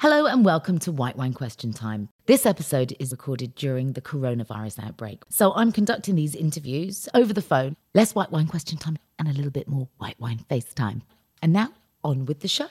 Hello and welcome to White Wine Question Time. This episode is recorded during the coronavirus outbreak. So I'm conducting these interviews over the phone, less white wine question time and a little bit more white wine FaceTime. And now on with the show.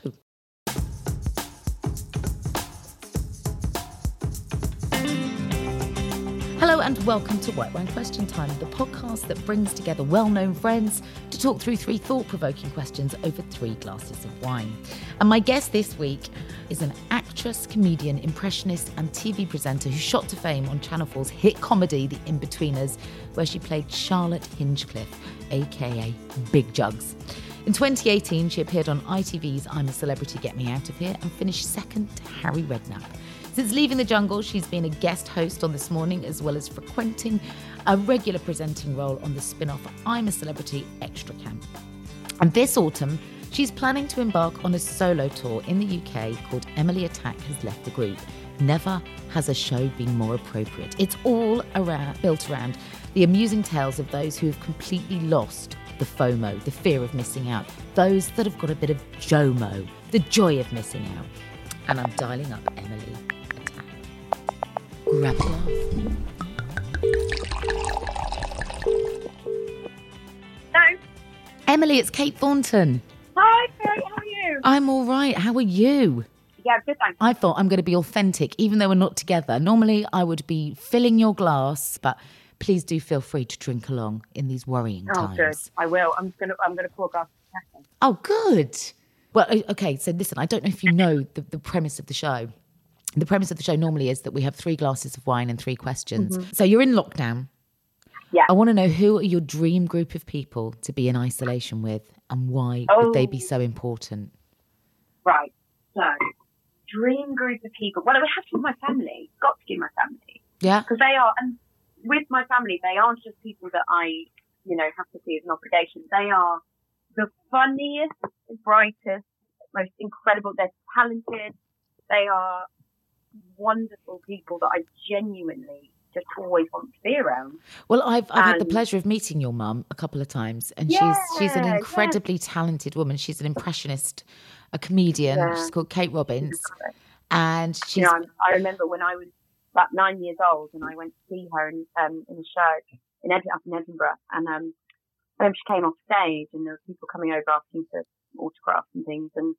And welcome to Wine Question Time, the podcast that brings together well known friends to talk through three thought provoking questions over three glasses of wine. And my guest this week is an actress, comedian, impressionist, and TV presenter who shot to fame on Channel 4's hit comedy, The Inbetweeners, where she played Charlotte Hinchcliffe, aka Big Jugs. In 2018, she appeared on ITV's I'm a Celebrity, Get Me Out of Here and finished second to Harry Redknapp. Since leaving the jungle, she's been a guest host on This Morning, as well as frequenting a regular presenting role on the spin off I'm a Celebrity Extra Camp. And this autumn, she's planning to embark on a solo tour in the UK called Emily Atack Has Left the Group. Never has a show been more appropriate. It's all around, built around the amusing tales of those who have completely lost the FOMO, the fear of missing out, those that have got a bit of JOMO, the joy of missing out. And I'm dialing up Emily Grab a laugh. Hello. Emily, it's Kate Thornton. Hi, Kate. How are you? I'm all right. How are you? Yeah, good. Thanks. I thought I'm going to be authentic, even though we're not together. Normally, I would be filling your glass, but please do feel free to drink along in these worrying Oh, times. good. I will. I'm gonna. I'm gonna pour a glass. Oh, good. Well, okay. So listen, I don't know if you know the, the premise of the show. The premise of the show normally is that we have three glasses of wine and three questions. Mm-hmm. So you're in lockdown. Yeah. I want to know who are your dream group of people to be in isolation with and why would they be Oh. so important? Right. So, dream group of people. Well, it would have to be my family. Got to be my family Yeah. because they are. And with my family, they aren't just people that I, you know, have to see as an obligation. They are the funniest, brightest, most incredible. They're talented. They are wonderful people that I genuinely just always want to be around. Well, I've I've had the pleasure of meeting your mum a couple of times, and Yeah, she's she's an yeah. incredibly talented woman. She's an impressionist, a comedian. Yeah. She's called Kate Robbins, and she's you know, I remember when I was about nine years old and I went to see her in, um, in a show in Ed- up in Edinburgh. And um, I remember she came off stage and there were people coming over asking for autographs and things. And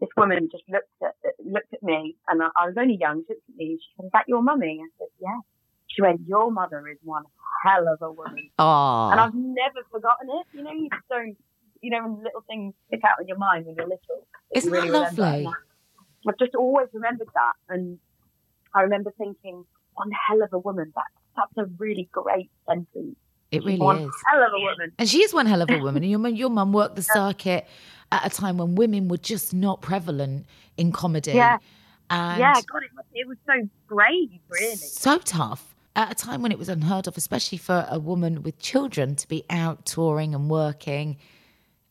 this woman just looked at looked at me and I, I was only young. She looked at me and she said, "Is that your mummy?" And I said, "Yeah." She went, "Your mother is one hell of a woman," oh, and I've never forgotten it. You know, you just don't. You know, when little things stick out in your mind when you're little. Isn't you that lovely? I've just always remembered that, and I remember thinking, "One hell of a woman." That that's a really great sentence. It really One is. hell of a woman. And she is one hell of a woman. And your mum, your mum worked the circuit at a time when women were just not prevalent in comedy. Yeah. And yeah, God, it was, it was so brave, really. so tough at a time when it was unheard of, especially for a woman with children to be out touring and working.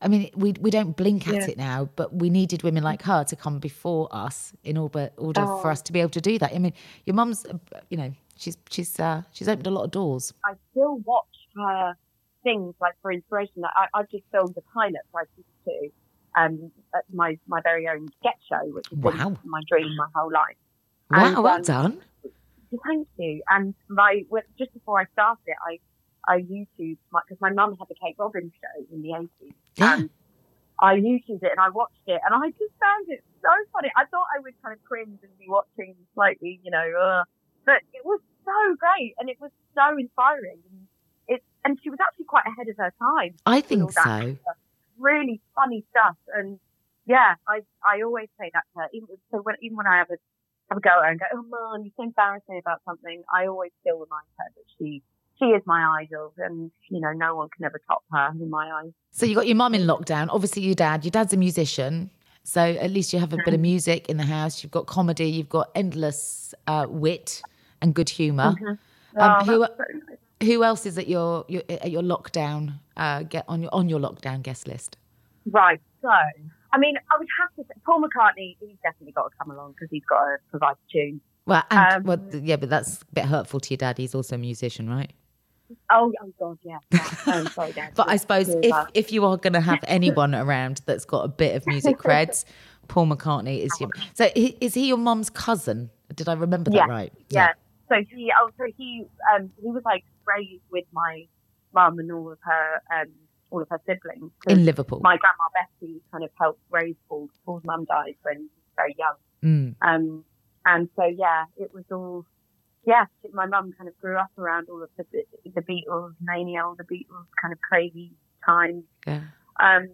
I mean, we we don't blink at Yeah. it now, but we needed women like her to come before us in order order for Oh. us to be able to do that. I mean, your mum's, uh, you know, she's she's uh, she's opened a lot of doors. I still watch her things like for inspiration. I, I've just filmed a pilot for ITV2, um, at my my very own sketch show, which has Wow. been my dream my whole life. Wow, And, well um, done. Thank you. And my just before I started, I I YouTube because my mum had the Kate Robbins show in the eighties, Yeah. and I YouTubed it and I watched it, and I just found it so funny. I thought I would kind of cringe and be watching slightly, you know, uh, but it was so great and it was so inspiring. And she was actually quite ahead of her time. I think so. stuff. Really funny stuff, and yeah, I I always say that to her. Even so, when even when I have a have a go at her and go, oh man, you're so embarrassing about something, I always still remind her that she she is my idol, and you know, no one can ever top her in my eyes. So you got your mum in lockdown. Obviously, your dad. Your dad's a musician, so at least you have a bit Mm-hmm. of music in the house. You've got comedy. You've got endless uh, wit and good humor Oh, Um, who- so nice. Who else is at your, your at your lockdown uh, get on your on your lockdown guest list? Right. So, I mean, I would have to say Paul McCartney. He's definitely got to come along because he's got to provide the tune. Well, and Um, well, yeah, but that's a bit hurtful to your dad. He's also a musician, right? Oh, oh God, yeah. yeah. Oh, sorry, Dad. But I suppose if if you are going to have anyone around that's got a bit of music creds, Paul McCartney is your. So he, is he your mum's cousin? Did I remember that Yeah, right? Yeah. So he, oh, so he, um, he was like raised with my mum and all of her, um, all of her siblings. In Liverpool. my grandma Betty kind of helped raise Paul. Paul's mum died when he was very young. Mm. Um, and so yeah, it was all, yeah, my mum kind of grew up around all of the, the Beatles mania, all the Beatles kind of crazy times. Yeah. Um,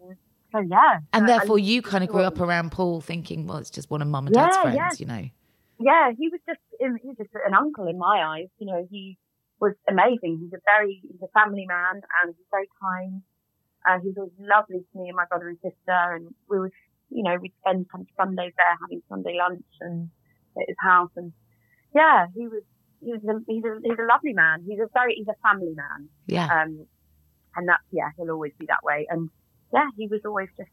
so yeah. And uh, therefore, you kind of grew up around Paul, thinking, well, it's just one of mum and Yeah, dad's friends, yeah. you know. yeah, he was just he was just an uncle in my eyes. You know, he was amazing. He's a very he's a family man and he's very kind. And he was lovely to me and my brother and sister. And we would, you know, we'd spend kind of Sundays there having Sunday lunch and at his house. And yeah, he was he was a, he's a he's a lovely man. He's a very he's a family man. Yeah. Um, and that's yeah, he'll always be that way. And yeah, he was always just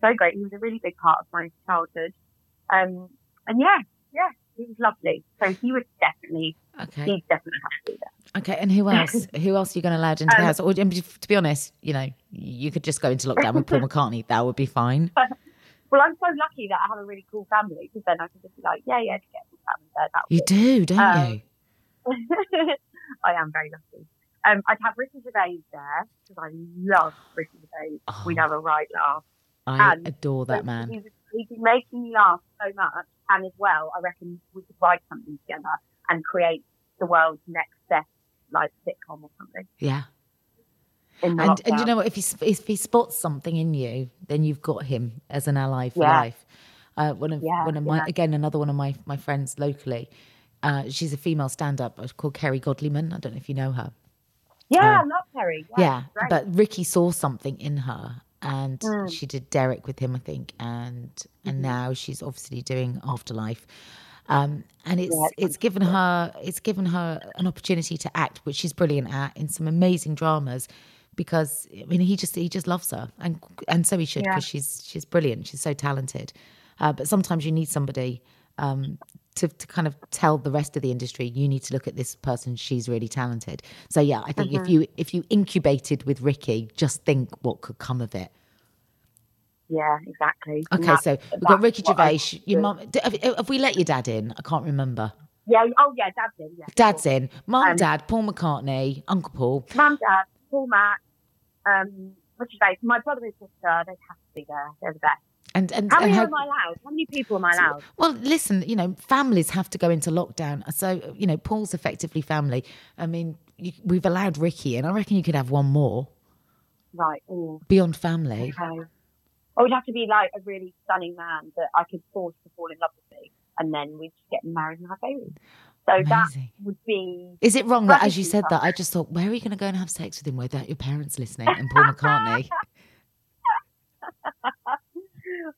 so great. He was a really big part of my childhood. Um, and yeah, yeah, he was lovely. So he would definitely, Okay. he definitely have to be there. Okay. And who else? who else are you going to allow into the Um, house? Or, to be honest, you know, you could just go into lockdown with Paul McCartney. That would be fine. Well, I'm so lucky that I have a really cool family because then I can just be like, yeah, yeah, just get the family there. That You do, don't Um, you? I am very lucky. Um, I'd have Ricky Gervais there because I love Ricky Gervais. Oh. We'd have a right laugh. I and- adore that man. He was, he'd be making me laugh so much, and as well, I reckon we could write something together and create the world's next like sitcom or something. Yeah. And, and you know what? If he if he spots something in you, then you've got him as an ally for Yeah. life. Uh, one of Yeah, one of my yeah. again another one of my my friends locally. Uh, she's a female stand-up called Kerry Godliman. I don't know if you know her. yeah, I um, love Terry. Yeah, Yeah, but Ricky saw something in her, and Mm. she did Derek with him, I think, and Mm-hmm. and now she's obviously doing Afterlife. Um, and it's Yeah, it's given her it's given her an opportunity to act, which she's brilliant at, in some amazing dramas. Because I mean, he just he just loves her, and and so he should Yeah. because she's she's brilliant. She's so talented. Uh, but sometimes you need somebody um, to to kind of tell the rest of the industry you need to look at this person. She's really talented. So yeah, I think Mm-hmm. if you if you incubated with Ricky, just think what could come of it. Yeah, exactly. Okay, so we've got Ricky Gervais. Your mum, have, have we let your dad in? I can't remember. Yeah. Oh, yeah. Dad's in. Yeah. Dad's sure. in. Mum, Um, dad, Paul McCartney, Uncle Paul. Mum, Dad, Paul, Matt, um, what's name? My brother and sister. They have to be there. They're the best. And and, How and many how- am I allowed? How many people am I allowed? Well, listen, you know, families have to go into lockdown. So, you know, Paul's effectively family. I mean, you, we've allowed Ricky in. I reckon you could have one more Right. Ooh, beyond family. okay. I would have to be like a really stunning man that I could force to fall in love with me, and then we'd just get married and have babies. So Amazing. that would be Is it wrong that as you said that, I just thought, where are you going to go and have sex with him without your parents listening and Paul McCartney?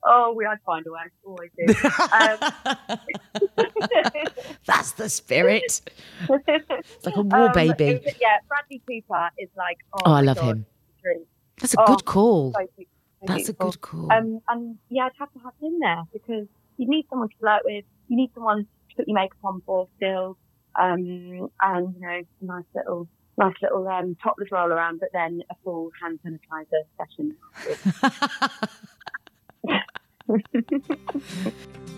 Oh, we I'd find a way. Always do. Um, That's the spirit. It's like a war Um, baby. was- yeah, Bradley Cooper is like. Oh, Oh, I love God, him. That's a Oh, good call. So That's a good call. Um, and yeah, I'd have to have him there because you need someone to flirt with. You need someone to put your makeup on for still. Um, and you know, nice little, nice little um, topless roll around, but then a full hand sanitizer session.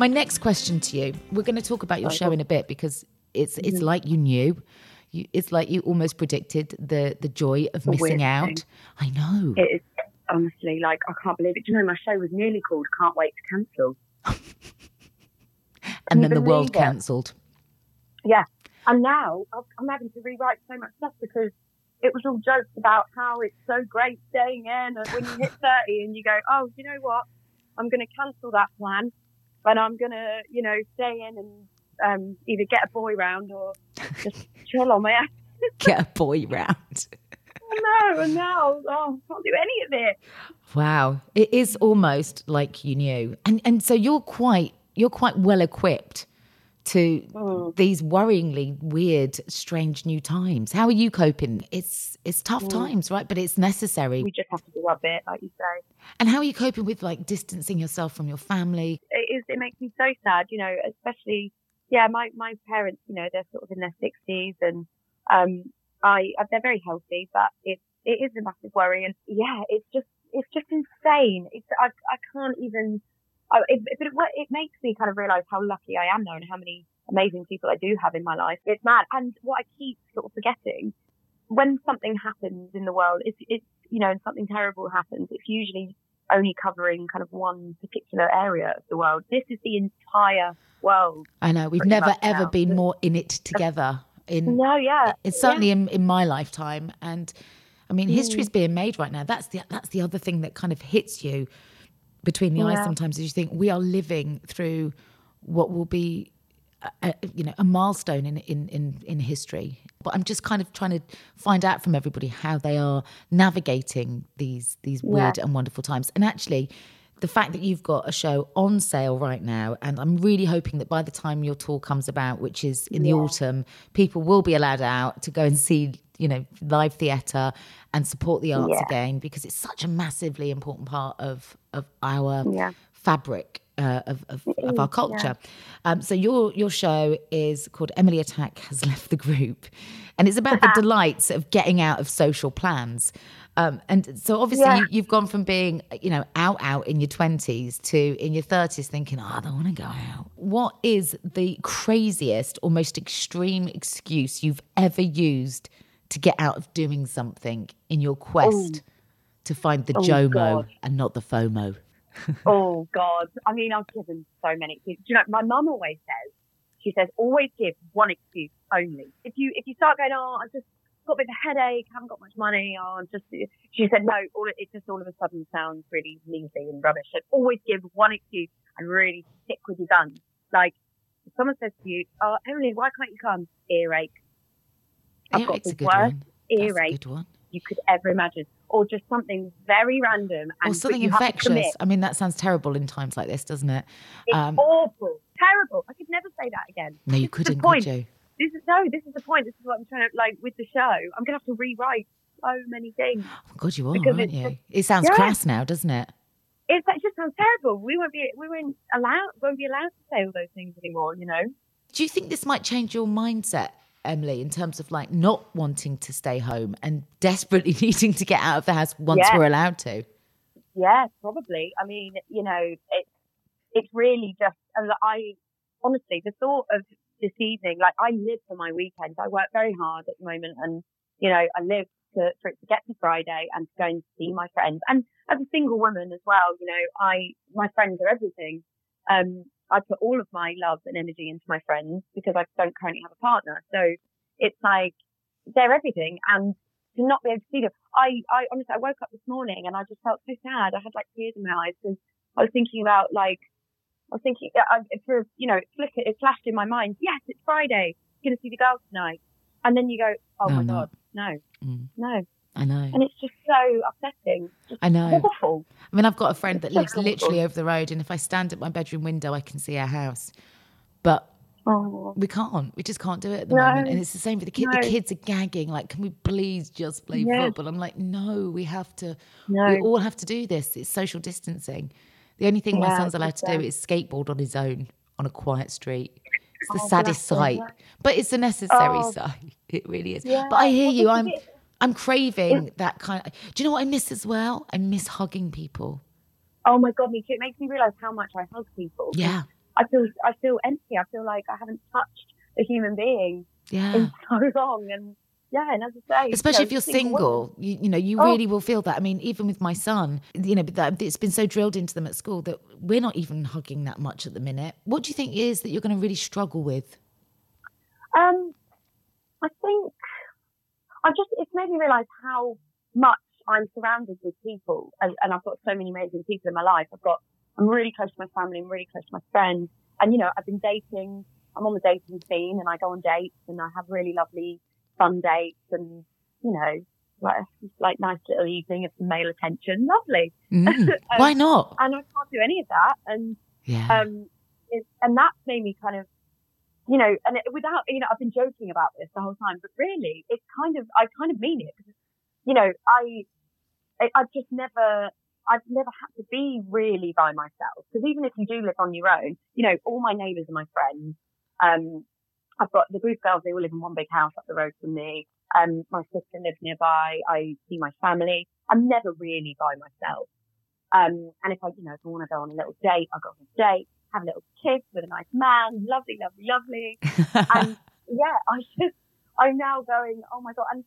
my next question to you. We're going to talk about your show in a bit because it's Mm-hmm. it's like you knew. You, it's like you almost predicted the the joy of a missing out. thing. I know. It is honestly like I can't believe it. Do you know my show was nearly called "Can't Wait to Cancel"? and then the world cancelled. Yeah, and now I'm having to rewrite so much stuff because it was all jokes about how it's so great staying in, and when you hit thirty, and you go, oh, you know what? I'm going to cancel that plan, and I'm going to, you know, stay in and um, either get a boy round or just chill on my ass. Get a boy round. Oh, no, and now oh, I can't do any of it. Wow, it is almost like you knew, and and so you're quite you're quite well equipped to Mm. these worryingly weird, strange new times. How are you coping? It's it's tough Mm. times, right? But it's necessary. We just have to do our bit, like you say. And how are you coping with like distancing yourself from your family? it is it makes me so sad, you know, especially yeah, my my parents, you know, they're sort of in their sixties and um I uh, they're very healthy, but it it is a massive worry and yeah, it's just it's just insane. It's I I can't even I, it, but it, it makes me kind of realize how lucky I am now and how many amazing people I do have in my life. It's mad. And what I keep sort of forgetting when something happens in the world, it's, it's, you know, and something terrible happens, it's usually only covering kind of one particular area of the world. This is the entire world. I know we've never ever now. been more in it together. In No, yeah. it's certainly in, in my lifetime, and I mean, mm. history is being made right now. That's the that's the other thing that kind of hits you between the eyes sometimes. as you think we are living through what will be, a, you know, a milestone in, in in in history. But I'm just kind of trying to find out from everybody how they are navigating these these weird and wonderful times. And actually, the fact that you've got a show on sale right now, and I'm really hoping that by the time your tour comes about, which is in the autumn, people will be allowed out to go and see, you know, live theatre and support the arts Yeah. again because it's such a massively important part of of our Yeah. fabric. Uh, of, of, of our culture. Um, so your your show is called Emily Atack has left the group, and it's about the delights of getting out of social plans. Um, and so obviously Yeah. you, you've gone from being you know out out in your twenties to in your thirties thinking, oh, I don't want to go out. What is the craziest or most extreme excuse you've ever used to get out of doing something in your quest oh. to find the Oh, JOMO God. and not the FOMO? oh God. I mean, I've given so many. Do you know, my mum always says, she says, always give one excuse only. If you, if you start going, oh, I've just got a bit of a headache, I haven't got much money, oh, I'm just, she said, no, all, it just all of a sudden sounds really lazy and rubbish. So always give one excuse and really stick with your guns. Like, if someone says to you, oh, Emily, why can't you come? Earache. I've got the worst one. That's a earache good one. you could ever imagine. Or just something very random and or something you have to infectious. I mean, that sounds terrible in times like this, doesn't it? It's Um, awful, terrible. I could never say that again. No, you This couldn't, could you? This is no. This is the point. This is what I'm trying to like with the show. I'm gonna have to rewrite so many things. Oh, God, you are, aren't you? just- It sounds Yeah. crass now, doesn't it? It, it just sounds terrible. We won't be. We won't allowed. Won't be allowed to say all those things anymore. You know. Do you think this might change your mindset, Emily, in terms of like not wanting to stay home and desperately needing to get out of the house once Yeah. we're allowed to? Yeah, probably. I mean, you know, it's it's really just. and I honestly, the thought of this evening, like I live for my weekends. I work very hard at the moment, and you know, I live to, for it to get to Friday and to go and see my friends. And as a single woman as well, you know, I my friends are everything. Um, I put all of my love and energy into my friends because I don't currently have a partner. So it's like they're everything, and to not be able to see them. I, I honestly, I woke up this morning and I just felt so sad. I had like tears in my eyes because I was thinking about like, I was thinking, I, for, you know, it flickered, it flashed in my mind. Yes, it's Friday. Going to see the girls tonight. And then you go, oh No, my no. God, no, Mm, no. I know. And it's just so upsetting. Just I know. awful. I mean, I've got a friend that lives literally over the road, and if I stand at my bedroom window, I can see our house. But Oh, we can't. We just can't do it at the No. moment. And it's the same for the kids. No. The kids are gagging, like, can we please just play Yeah. football? I'm like, no, we have to. no. We all have to do this. It's social distancing. The only thing my son's allowed to do uh, is skateboard on his own on a quiet street. It's the Oh, saddest sight, but it's a necessary Oh. sight. It really is. Yeah. But I hear Well, you. I'm it. I'm craving that kind of. Do you know what I miss as well? I miss hugging people. Oh my God, me too. It makes me realize how much I hug people. Yeah, I feel, I feel empty. I feel like I haven't touched a human being yeah. in so long. And yeah, and as I say, Especially you if you're single, you, you know, you Oh. really will feel that. I mean, even with my son, you know, that it's been so drilled into them at school that we're not even hugging that much at the minute. What do you think is that you're going to really struggle with? Um, I think, I've just, it's made me realise how much I'm surrounded with people and, and I've got so many amazing people in my life. I've got, I'm really close to my family, I'm really close to my friends. And, you know, I've been dating, I'm on the dating scene and I go on dates and I have really lovely fun dates and, you know, like, like nice little evening of some male attention. Lovely. Mm. Why not? And I can't do any of that. And, Yeah. um, it, and that's made me kind of, you know, and it, without, you know, I've been joking about this the whole time, but really, it's kind of, I kind of mean it you know, I, I, I've just never, I've never had to be really by myself because even if you do live on your own, you know, all my neighbours are my friends. Um, I've got the group girls, they all live in one big house up the road from me. Um, my sister lives nearby. I see my family. I'm never really by myself. Um, and if I, you know, if I want to go on a little date, I'll go on a date, have a little kiss with a nice man, lovely, lovely, lovely. And yeah, I just, I'm now going, oh my God. And,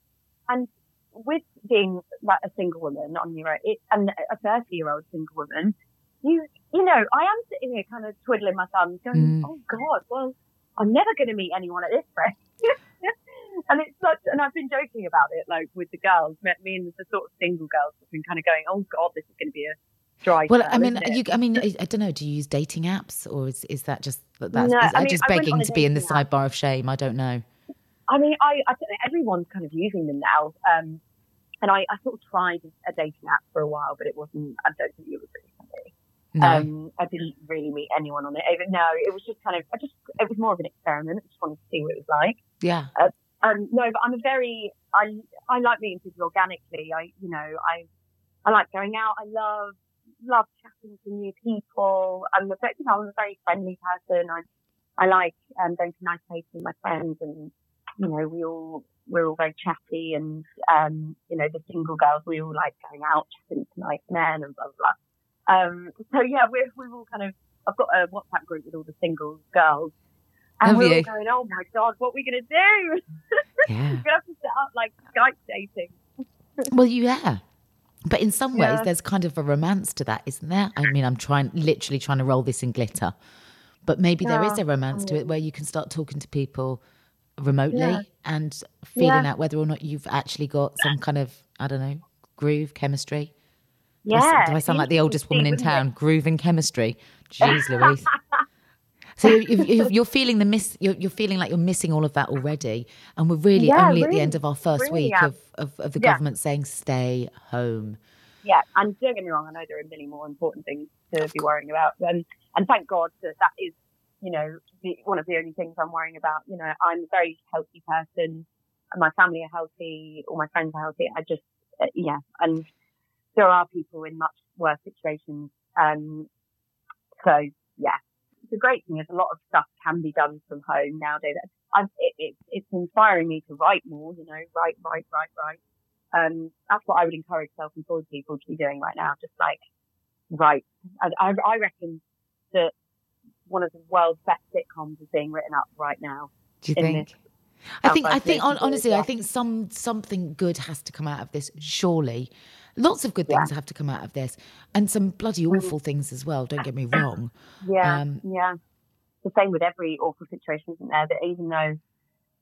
and with being like a single woman on your own, it, and a 30 year old single woman, you, you know, I am sitting here kind of twiddling my thumbs going, Mm. oh God, well, I'm never going to meet anyone at this rate. and it's such, and I've been joking about it, like with the girls, me me and the sort of single girls have been kind of going, oh God, this is going to be a dry well, I mean, you, I mean, I, don't know. Do you use dating apps, or is is that just that- that's No, is I mean, just begging to be in the app. sidebar of shame? I don't know. I mean, I, I think everyone's kind of using them now. Um, and I, I sort of tried a dating app for a while, but it wasn't, I don't think it was really for me. No. Um, I didn't really meet anyone on it. Even, no, it was just kind of, I just, it was more of an experiment. I just wanted to see what it was like. yeah. Um, no, but I'm a very, I, I like meeting people organically. I, you know, I, I like going out. I love, love chatting to new people. I'm a, very- you know, I'm a very friendly person. I, I like, um, going to nice places with my friends and, you know, we all, we're all very chatty and, um, you know, the single girls, we all like going out chatting to nice men and blah, blah, blah. Um, so yeah, we're, we're all kind of, I've got a WhatsApp group with all the single girls. And Have we're all going, oh my God, what are we going to do? Yeah. We're going to have to set up like Skype dating. Well, you yeah. But in some ways, Yeah. there's kind of a romance to that, isn't there? I mean, I'm trying, literally trying to roll this in glitter. But maybe there is a romance to it where you can start talking to people remotely Yeah. and feeling Yeah. out whether or not you've actually got some kind of, I don't know, groove, chemistry. Do I s- Yeah. Do I sound like the oldest woman in town? Groove and chemistry. Jeez Louise. So you- you're feeling the miss. You're, you're feeling like you're missing all of that already, and we're really Yeah, only at the end of our first really week am. of, of, of the Yeah. government saying stay home. Yeah, and don't get me wrong, I know there are many more important things to be worrying about. And, and thank God that that is, you know, the, one of the only things I'm worrying about. You know, I'm a very healthy person. My family are healthy. All my friends are healthy. I just, uh, yeah. And there are people in much worse situations. Um, so yeah, the great thing is a lot of stuff can be done from home nowadays. I've, it, it, it's inspiring me to write more, you know, write, write, write, write. Um, that's what I would encourage self-employed people to be doing right now. Just like write. And I, I reckon that one of the world's best sitcoms is being written up right now. Do you think? I think. I think. hon- Asian Honestly, I think some something good has to come out of this. Surely, lots of good things have to come out of this, and some bloody awful things as well. Don't get me wrong. Yeah, Um, yeah. The same with every awful situation, isn't there? That even though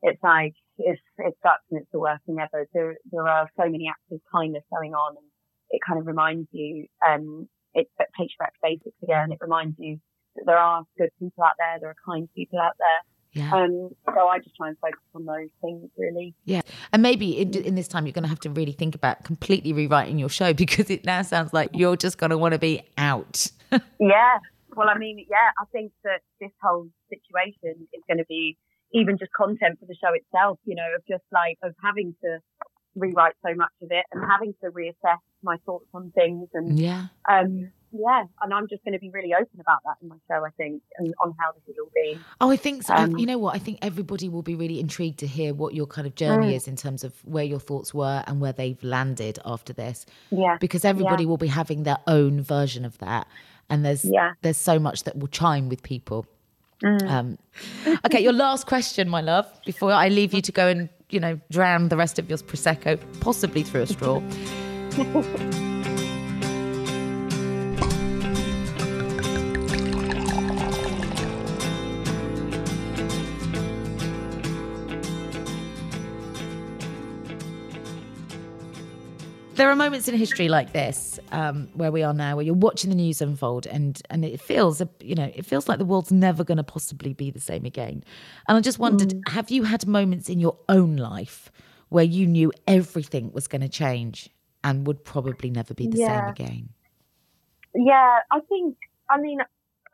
it's like it's it sucks and it's the worst thing ever, there there are so many acts of kindness going on, and it kind of reminds you. Um, it takes you back to basics again. It reminds you that there are good people out there, there are kind people out there. Yeah. Um, so I just try and focus on those things really. Yeah, and maybe in, in this time you're going to have to really think about completely rewriting your show because it now sounds like you're just going to want to be out. Yeah. Well, I mean, yeah, I think that this whole situation is going to be even just content for the show itself, you know, of just like, of having to rewrite so much of it and having to reassess my thoughts on things. And, yeah, um, yeah, and I'm just going to be really open about that in my show, I think, and on how this has all been. Oh, I think so. Um, you know what? I think everybody will be really intrigued to hear what your kind of journey Mm. is in terms of where your thoughts were and where they've landed after this, Yeah. because everybody will be having their own version of that, and there's Yeah. there's so much that will chime with people. Mm. Um, okay, your last question, my love, before I leave you to go and you know drown the rest of your prosecco, possibly through a straw. moments in history like this um, where we are now, where you're watching the news unfold, and and it feels, you know, it feels like the world's never going to possibly be the same again. And I just wondered, Mm. have you had moments in your own life where you knew everything was going to change and would probably never be the same again? Yeah, I think, I mean,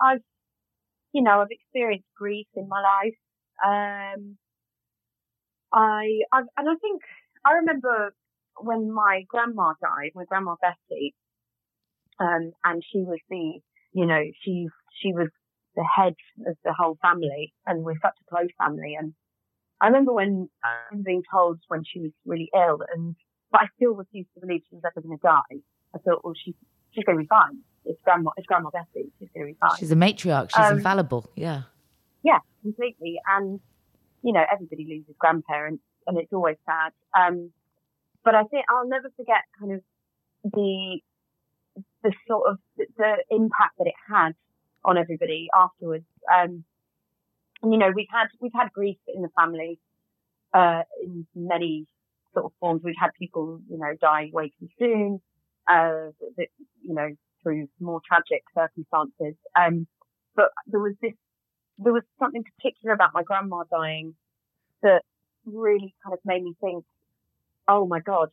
I've, you know, I've experienced grief in my life. Um, I, I, and I think, I remember when my grandma died, my grandma Betty, um, and she was the, you know, she, she was the head of the whole family and we're such a close family. And I remember when being told when she was really ill and, but I still refused to believe she was ever going to die. I thought, well, she's, she's going to be fine. It's grandma, it's grandma Betty. She's going to be fine. She's a matriarch. She's Um, infallible. Yeah. Yeah, completely. And, you know, everybody loses grandparents and it's always sad. Um, but I think I'll never forget kind of the, the sort of, the, the impact that it had on everybody afterwards. Um, you know, we've had, we've had grief in the family, uh, in many sort of forms. We've had people, you know, die way too soon, uh, that, you know, through more tragic circumstances. Um, but there was this there was something particular about my grandma dying that really kind of made me think, oh my God,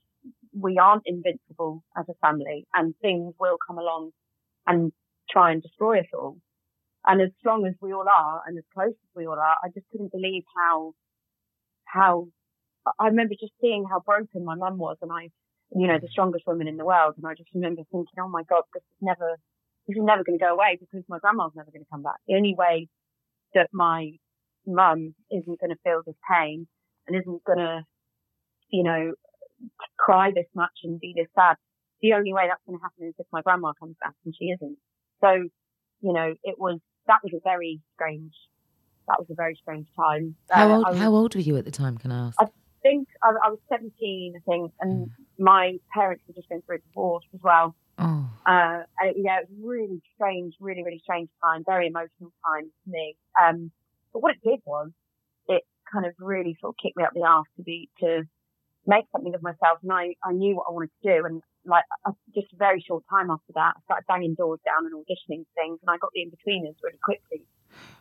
we aren't invincible as a family and things will come along and try and destroy us all. And as strong as we all are and as close as we all are, I just couldn't believe how, how, I remember just seeing how broken my mum was and I, you know, the strongest woman in the world. And I just remember thinking, oh my God, this is never, this is never going to go away because my grandma's never going to come back. The only way that my mum isn't going to feel this pain and isn't going to, you know, cry this much and be this sad. The only way that's going to happen is if my grandma comes back and she isn't. So, you know, it was, that was a very strange, that was a very strange time. How Uh, old? Was- how old were you at the time? Can I ask? I think I, I was 17, I think, and my parents were just going through a divorce as well. oh, Uh, and it, yeah, it was really strange, really, really strange time, very emotional time for me. Um, but what it did was it kind of really sort of kicked me up the arse to be, to make something of myself. And I, I knew what I wanted to do. And like uh, just a very short time after that, I started banging doors down and auditioning things and I got the Inbetweeners really quickly.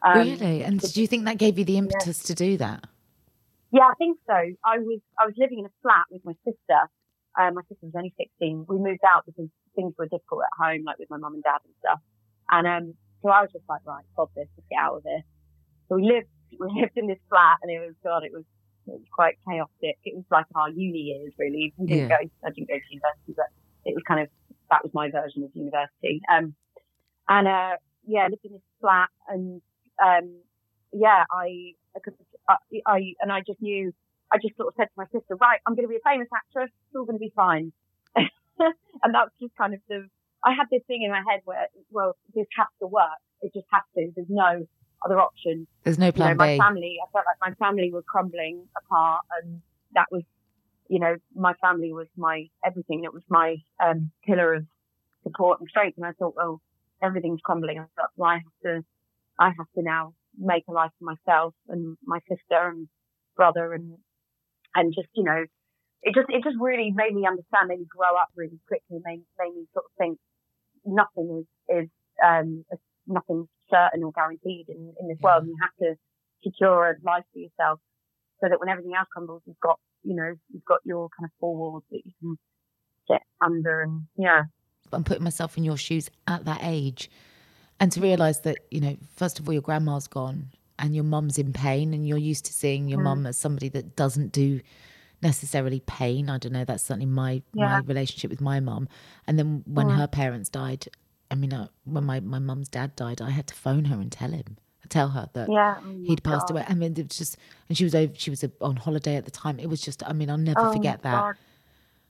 Um, really? And did you think that gave you the impetus to do that? Yeah, I think so. I was I was living in a flat with my sister. Um, my sister was only 16. We moved out because things were difficult at home, like with my mum and dad and stuff. And um, so I was just like, right, stop this, let's get out of here. So we lived we lived in this flat, and it was God, it was it was quite chaotic. It was like our uni years, really. We didn't Yeah. go, I didn't go to university, but it was kind of that was my version of university. Um, and uh, yeah, lived in this flat, and um, yeah, I, I I, and I just knew, I just sort of said to my sister, right, I'm going to be a famous actress. It's all going to be fine. and that was just kind of the, I had this thing in my head where, well, this has to work. It just has to. There's no other option. There's no You know, plan my B. family, I felt like my family was crumbling apart and that was, you know, my family was my everything. It was my, um, pillar of support and strength. And I thought, well, everything's crumbling. I thought, well, I have to, I have to now make a life for myself and my sister and brother and, and just, you know, it just, it just really made me understand, made me grow up really quickly, made, made me sort of think nothing is, is, um, nothing certain or guaranteed in, in this Yeah. world. And you have to secure a life for yourself so that when everything else crumbles, you've got, you know, you've got your kind of four walls that you can get under and yeah. I'm putting myself in your shoes at that age and to realize that, you know, first of all, your grandma's gone and your mum's in pain and you're used to seeing your Mm. mum as somebody that doesn't do necessarily pain. I don't know. That's certainly my, my relationship with my mum. And then when Mm. her parents died, I mean, uh, when my, my mum's dad died, I had to phone her and tell him, tell her that Yeah. Oh he'd passed God. away. I mean, it was just, and she was over, she was uh, on holiday at the time. It was just, I mean, I'll never Oh forget that. God.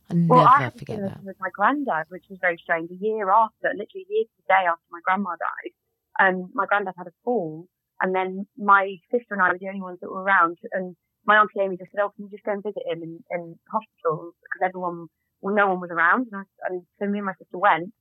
I'll never Well, I forget that. with my granddad, which was very strange. A year after, literally a year to the day after my grandma died, um, my granddad had a fall, and then my sister and I were the only ones that were around. And my auntie Amy just said, "Oh, can you just go and visit him in, in hospital?" Because everyone, well, no one was around. And, I, and so me and my sister went,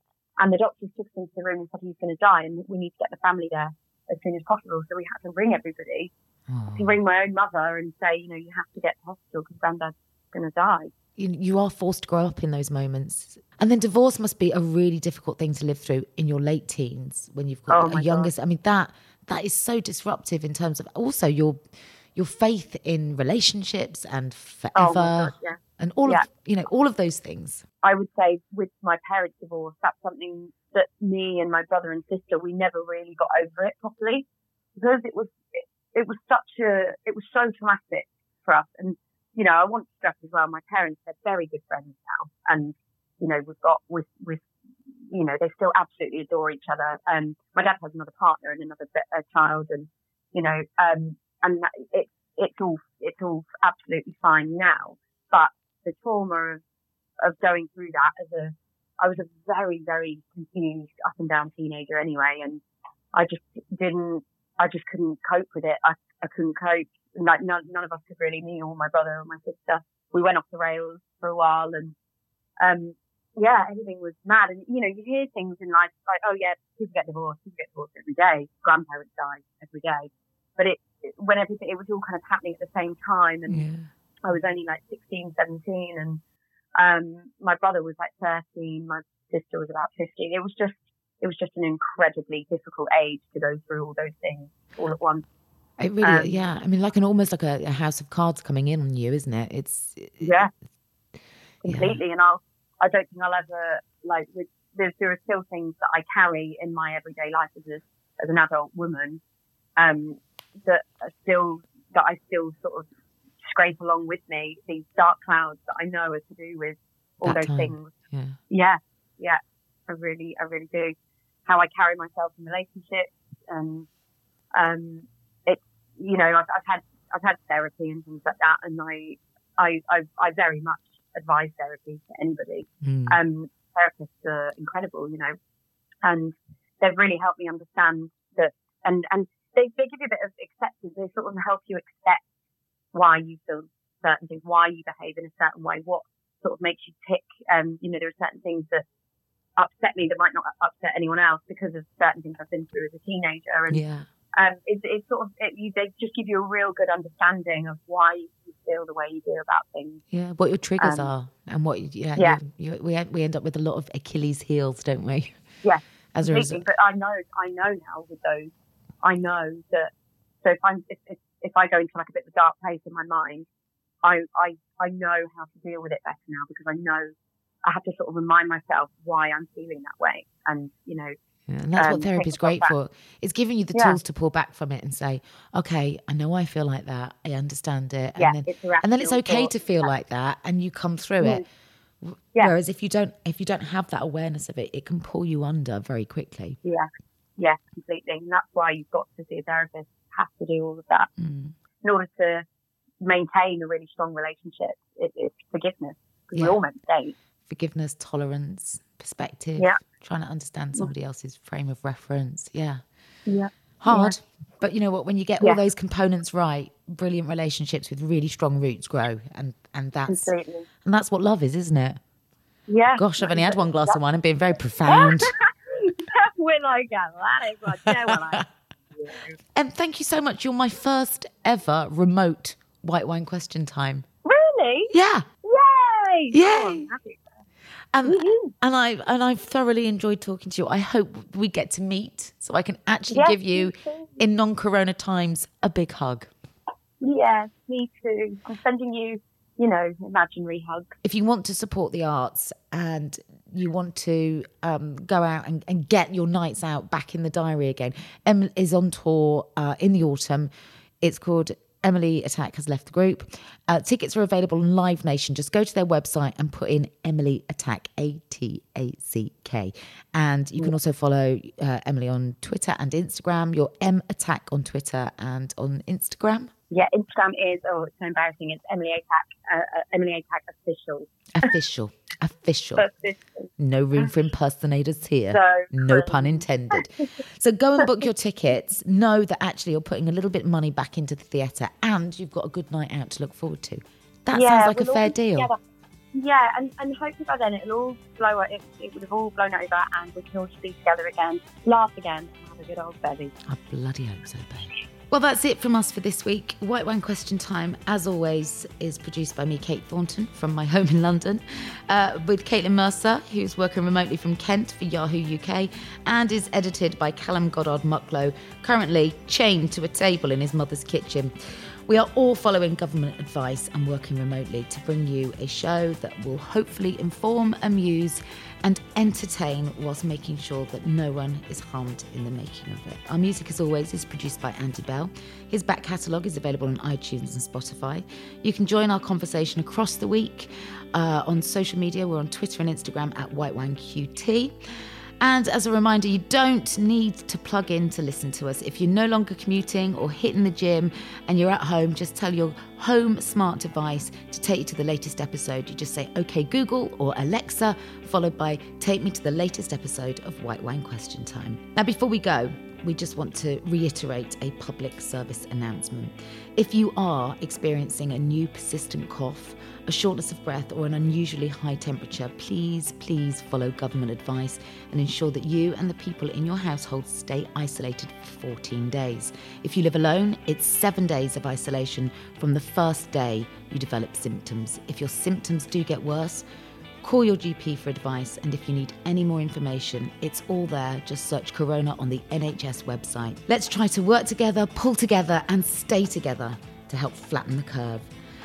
and the doctors took us into the room and said he's going to die, and we need to get the family there as soon as possible. So we had to ring everybody Oh. to hmm. ring my own mother and say, you know, you have to get to hospital because granddad's going to die. you, you are forced to grow up in those moments. And then divorce must be a really difficult thing to live through in your late teens when you've got Oh a youngest. I mean that that is so disruptive in terms of also your your faith in relationships and oh forever Oh God, yeah. And all Yeah. of you know all of those things. I would say with my parents' divorce, that's something that me and my brother and sister, we never really got over it properly because it was, it, it was such a, it was so traumatic for us. And, you know, I want to stress as well, my parents, they're very good friends now. And, you know, we've got, with, with, you know, they still absolutely adore each other. Um, my dad has another partner and another a child and, you know, um, and that- it, it's all, it's all absolutely fine now. But the trauma of of going through that as a, I was a very, very confused up and down teenager anyway. And I just didn't, I just couldn't cope with it. I, I couldn't cope. Like none, none of us could really, me or my brother or my sister. We went off the rails for a while and, um, yeah, everything was mad. And, you know, you hear things in life like, oh yeah, people get divorced, people get divorced every day. Grandparents die every day. But it, it when everything, it was all kind of happening at the same time. And Yeah. I was only like 16, 17 and, um, my brother was like 13, my sister was about 15. It was just, it was just an incredibly difficult age to go through all those things all at once. It really, Um, yeah. I mean, like an almost like a, a house of cards coming in on you, isn't it? It's Yeah. Completely. And I'll, I don't think I'll ever, like, with, there, there are still things that I carry in my everyday life as a, as an adult woman, um, that are still, that I still sort of scrape along with me, these dark clouds that I know are to do with all That those time. things. yeah. Yeah, yeah, I really, I really do. How I carry myself in relationships, and um, it's you know, I've, I've had I've had therapy and things like that, and I I I, I very much advise therapy to anybody. Mm. Um, therapists are incredible, you know, and they've really helped me understand that, and and they they give you a bit of acceptance. They sort of help you accept why you feel certain things, why you behave in a certain way, what sort of makes you tick. Um, you know, there are certain things that upset me that might not upset anyone else because of certain things I've been through as a teenager. And yeah. um, it's, it's sort of, it, you, they just give you a real good understanding of why you feel the way you do about things. Yeah, what your triggers Um, are and what, you- yeah, yeah. You, we we end up with a lot of Achilles heels, don't we? Yeah, As a result, But I know, I know now with those, I know that. So if I'm, if, if, if I go into like a bit of a dark place in my mind, I, I, I know how to deal with it better now because I know I have to sort of remind myself why I'm feeling that way. And, you know, yeah, and that's um, what therapy is great back. for. It's giving you the Yeah. tools to pull back from it and say, okay, I know I feel like that. I understand it. yeah, and then, it's and then it's okay thought. to feel like that and you come through it. Yeah. Whereas if you don't, if you don't have that awareness of it, it can pull you under very quickly. Yeah, yeah, completely. And that's why you've got to see a therapist, have to do all of that Mm. in order to maintain a really strong relationship. It, it's forgiveness because Yeah. we all make mistakes. Forgiveness, tolerance, perspective, Yeah. trying to understand somebody else's frame of reference. Yeah. Yeah. hard. But you know what? When you get Yeah. all those components right, brilliant relationships with really strong roots grow, and and that's Completely. and that's what love is, isn't it? Yeah. Gosh, I've only had one glass of wine and been very profound. We're like, that is what I like. And thank you so much. You're my first ever remote white wine question time. Really? Yeah, Yay! Yay! Oh, I'm happy. and mm-hmm. and I and I've thoroughly enjoyed talking to you. I hope we get to meet so I can actually Yes, give you too. in non-corona times a big hug. Yeah, me too. I'm sending you, you know, imaginary hugs. if you want to support the arts and you want to um, go out and, and get your nights out back in the diary again, Em is on tour uh, in the autumn. It's called Emily Atack has left the group. Uh, tickets are available on Live Nation. Just go to their website and put in Emily Atack, A T A C K. And you can also follow uh, Emily on Twitter and Instagram. Your M Attack on Twitter and on Instagram. Yeah, Instagram is, oh, it's so embarrassing. It's Emily Atack, uh, uh, Emily Atack official. Official. Official. Official. No room for impersonators here. So no pun intended. So go and book your tickets. Know that actually you're putting a little bit of money back into the theatre and you've got a good night out to look forward to. That Yeah, sounds like we'll a fair deal. together. Yeah, and, and hopefully by then it'll all blow it, it would have all blown over and we can all just be together again, laugh again, and have a good old belly. I bloody hope so, babe. Well, that's it from us for this week. White Wine Question Time, as always, is produced by me, Kate Thornton, from my home in London, uh, with Caitlin Mercer, who's working remotely from Kent for Yahoo UK, and is edited by Callum Goddard Mucklow, currently chained to a table in his mother's kitchen. We are all following government advice and working remotely to bring you a show that will hopefully inform, amuse, and entertain whilst making sure that no one is harmed in the making of it. Our music, as always, is produced by Andy Bell. His back catalogue is available on iTunes and Spotify. You can join our conversation across the week uh, on social media. We're on Twitter and Instagram at WhiteWineQT. And as a reminder, you don't need to plug in to listen to us. If you're no longer commuting or hitting the gym and you're at home, just tell your home smart device to take you to the latest episode. You just say, OK, Google or Alexa, followed by take me to the latest episode of White Wine Question Time. Now, before we go, we just want to reiterate a public service announcement. If you are experiencing a new persistent cough, a shortness of breath, or an unusually high temperature, please, please follow government advice and ensure that you and the people in your household stay isolated for 14 days. If you live alone, it's seven days of isolation from the first day you develop symptoms. If your symptoms do get worse, Call your GP for advice, and if you need any more information, it's all there. Just search Corona on the NHS website. Let's try to work together, pull together, and stay together to help flatten the curve.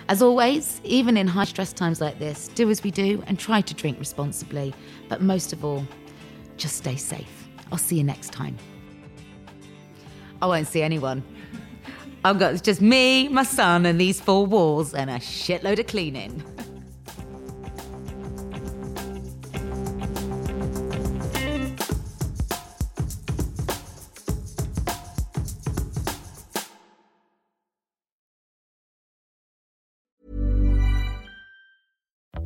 As always, even in high stress times like this, do as we do and try to drink responsibly. But most of all, just stay safe. I'll see you next time. I won't see anyone. I've got just me, my son, and these four walls, and a shitload of cleaning.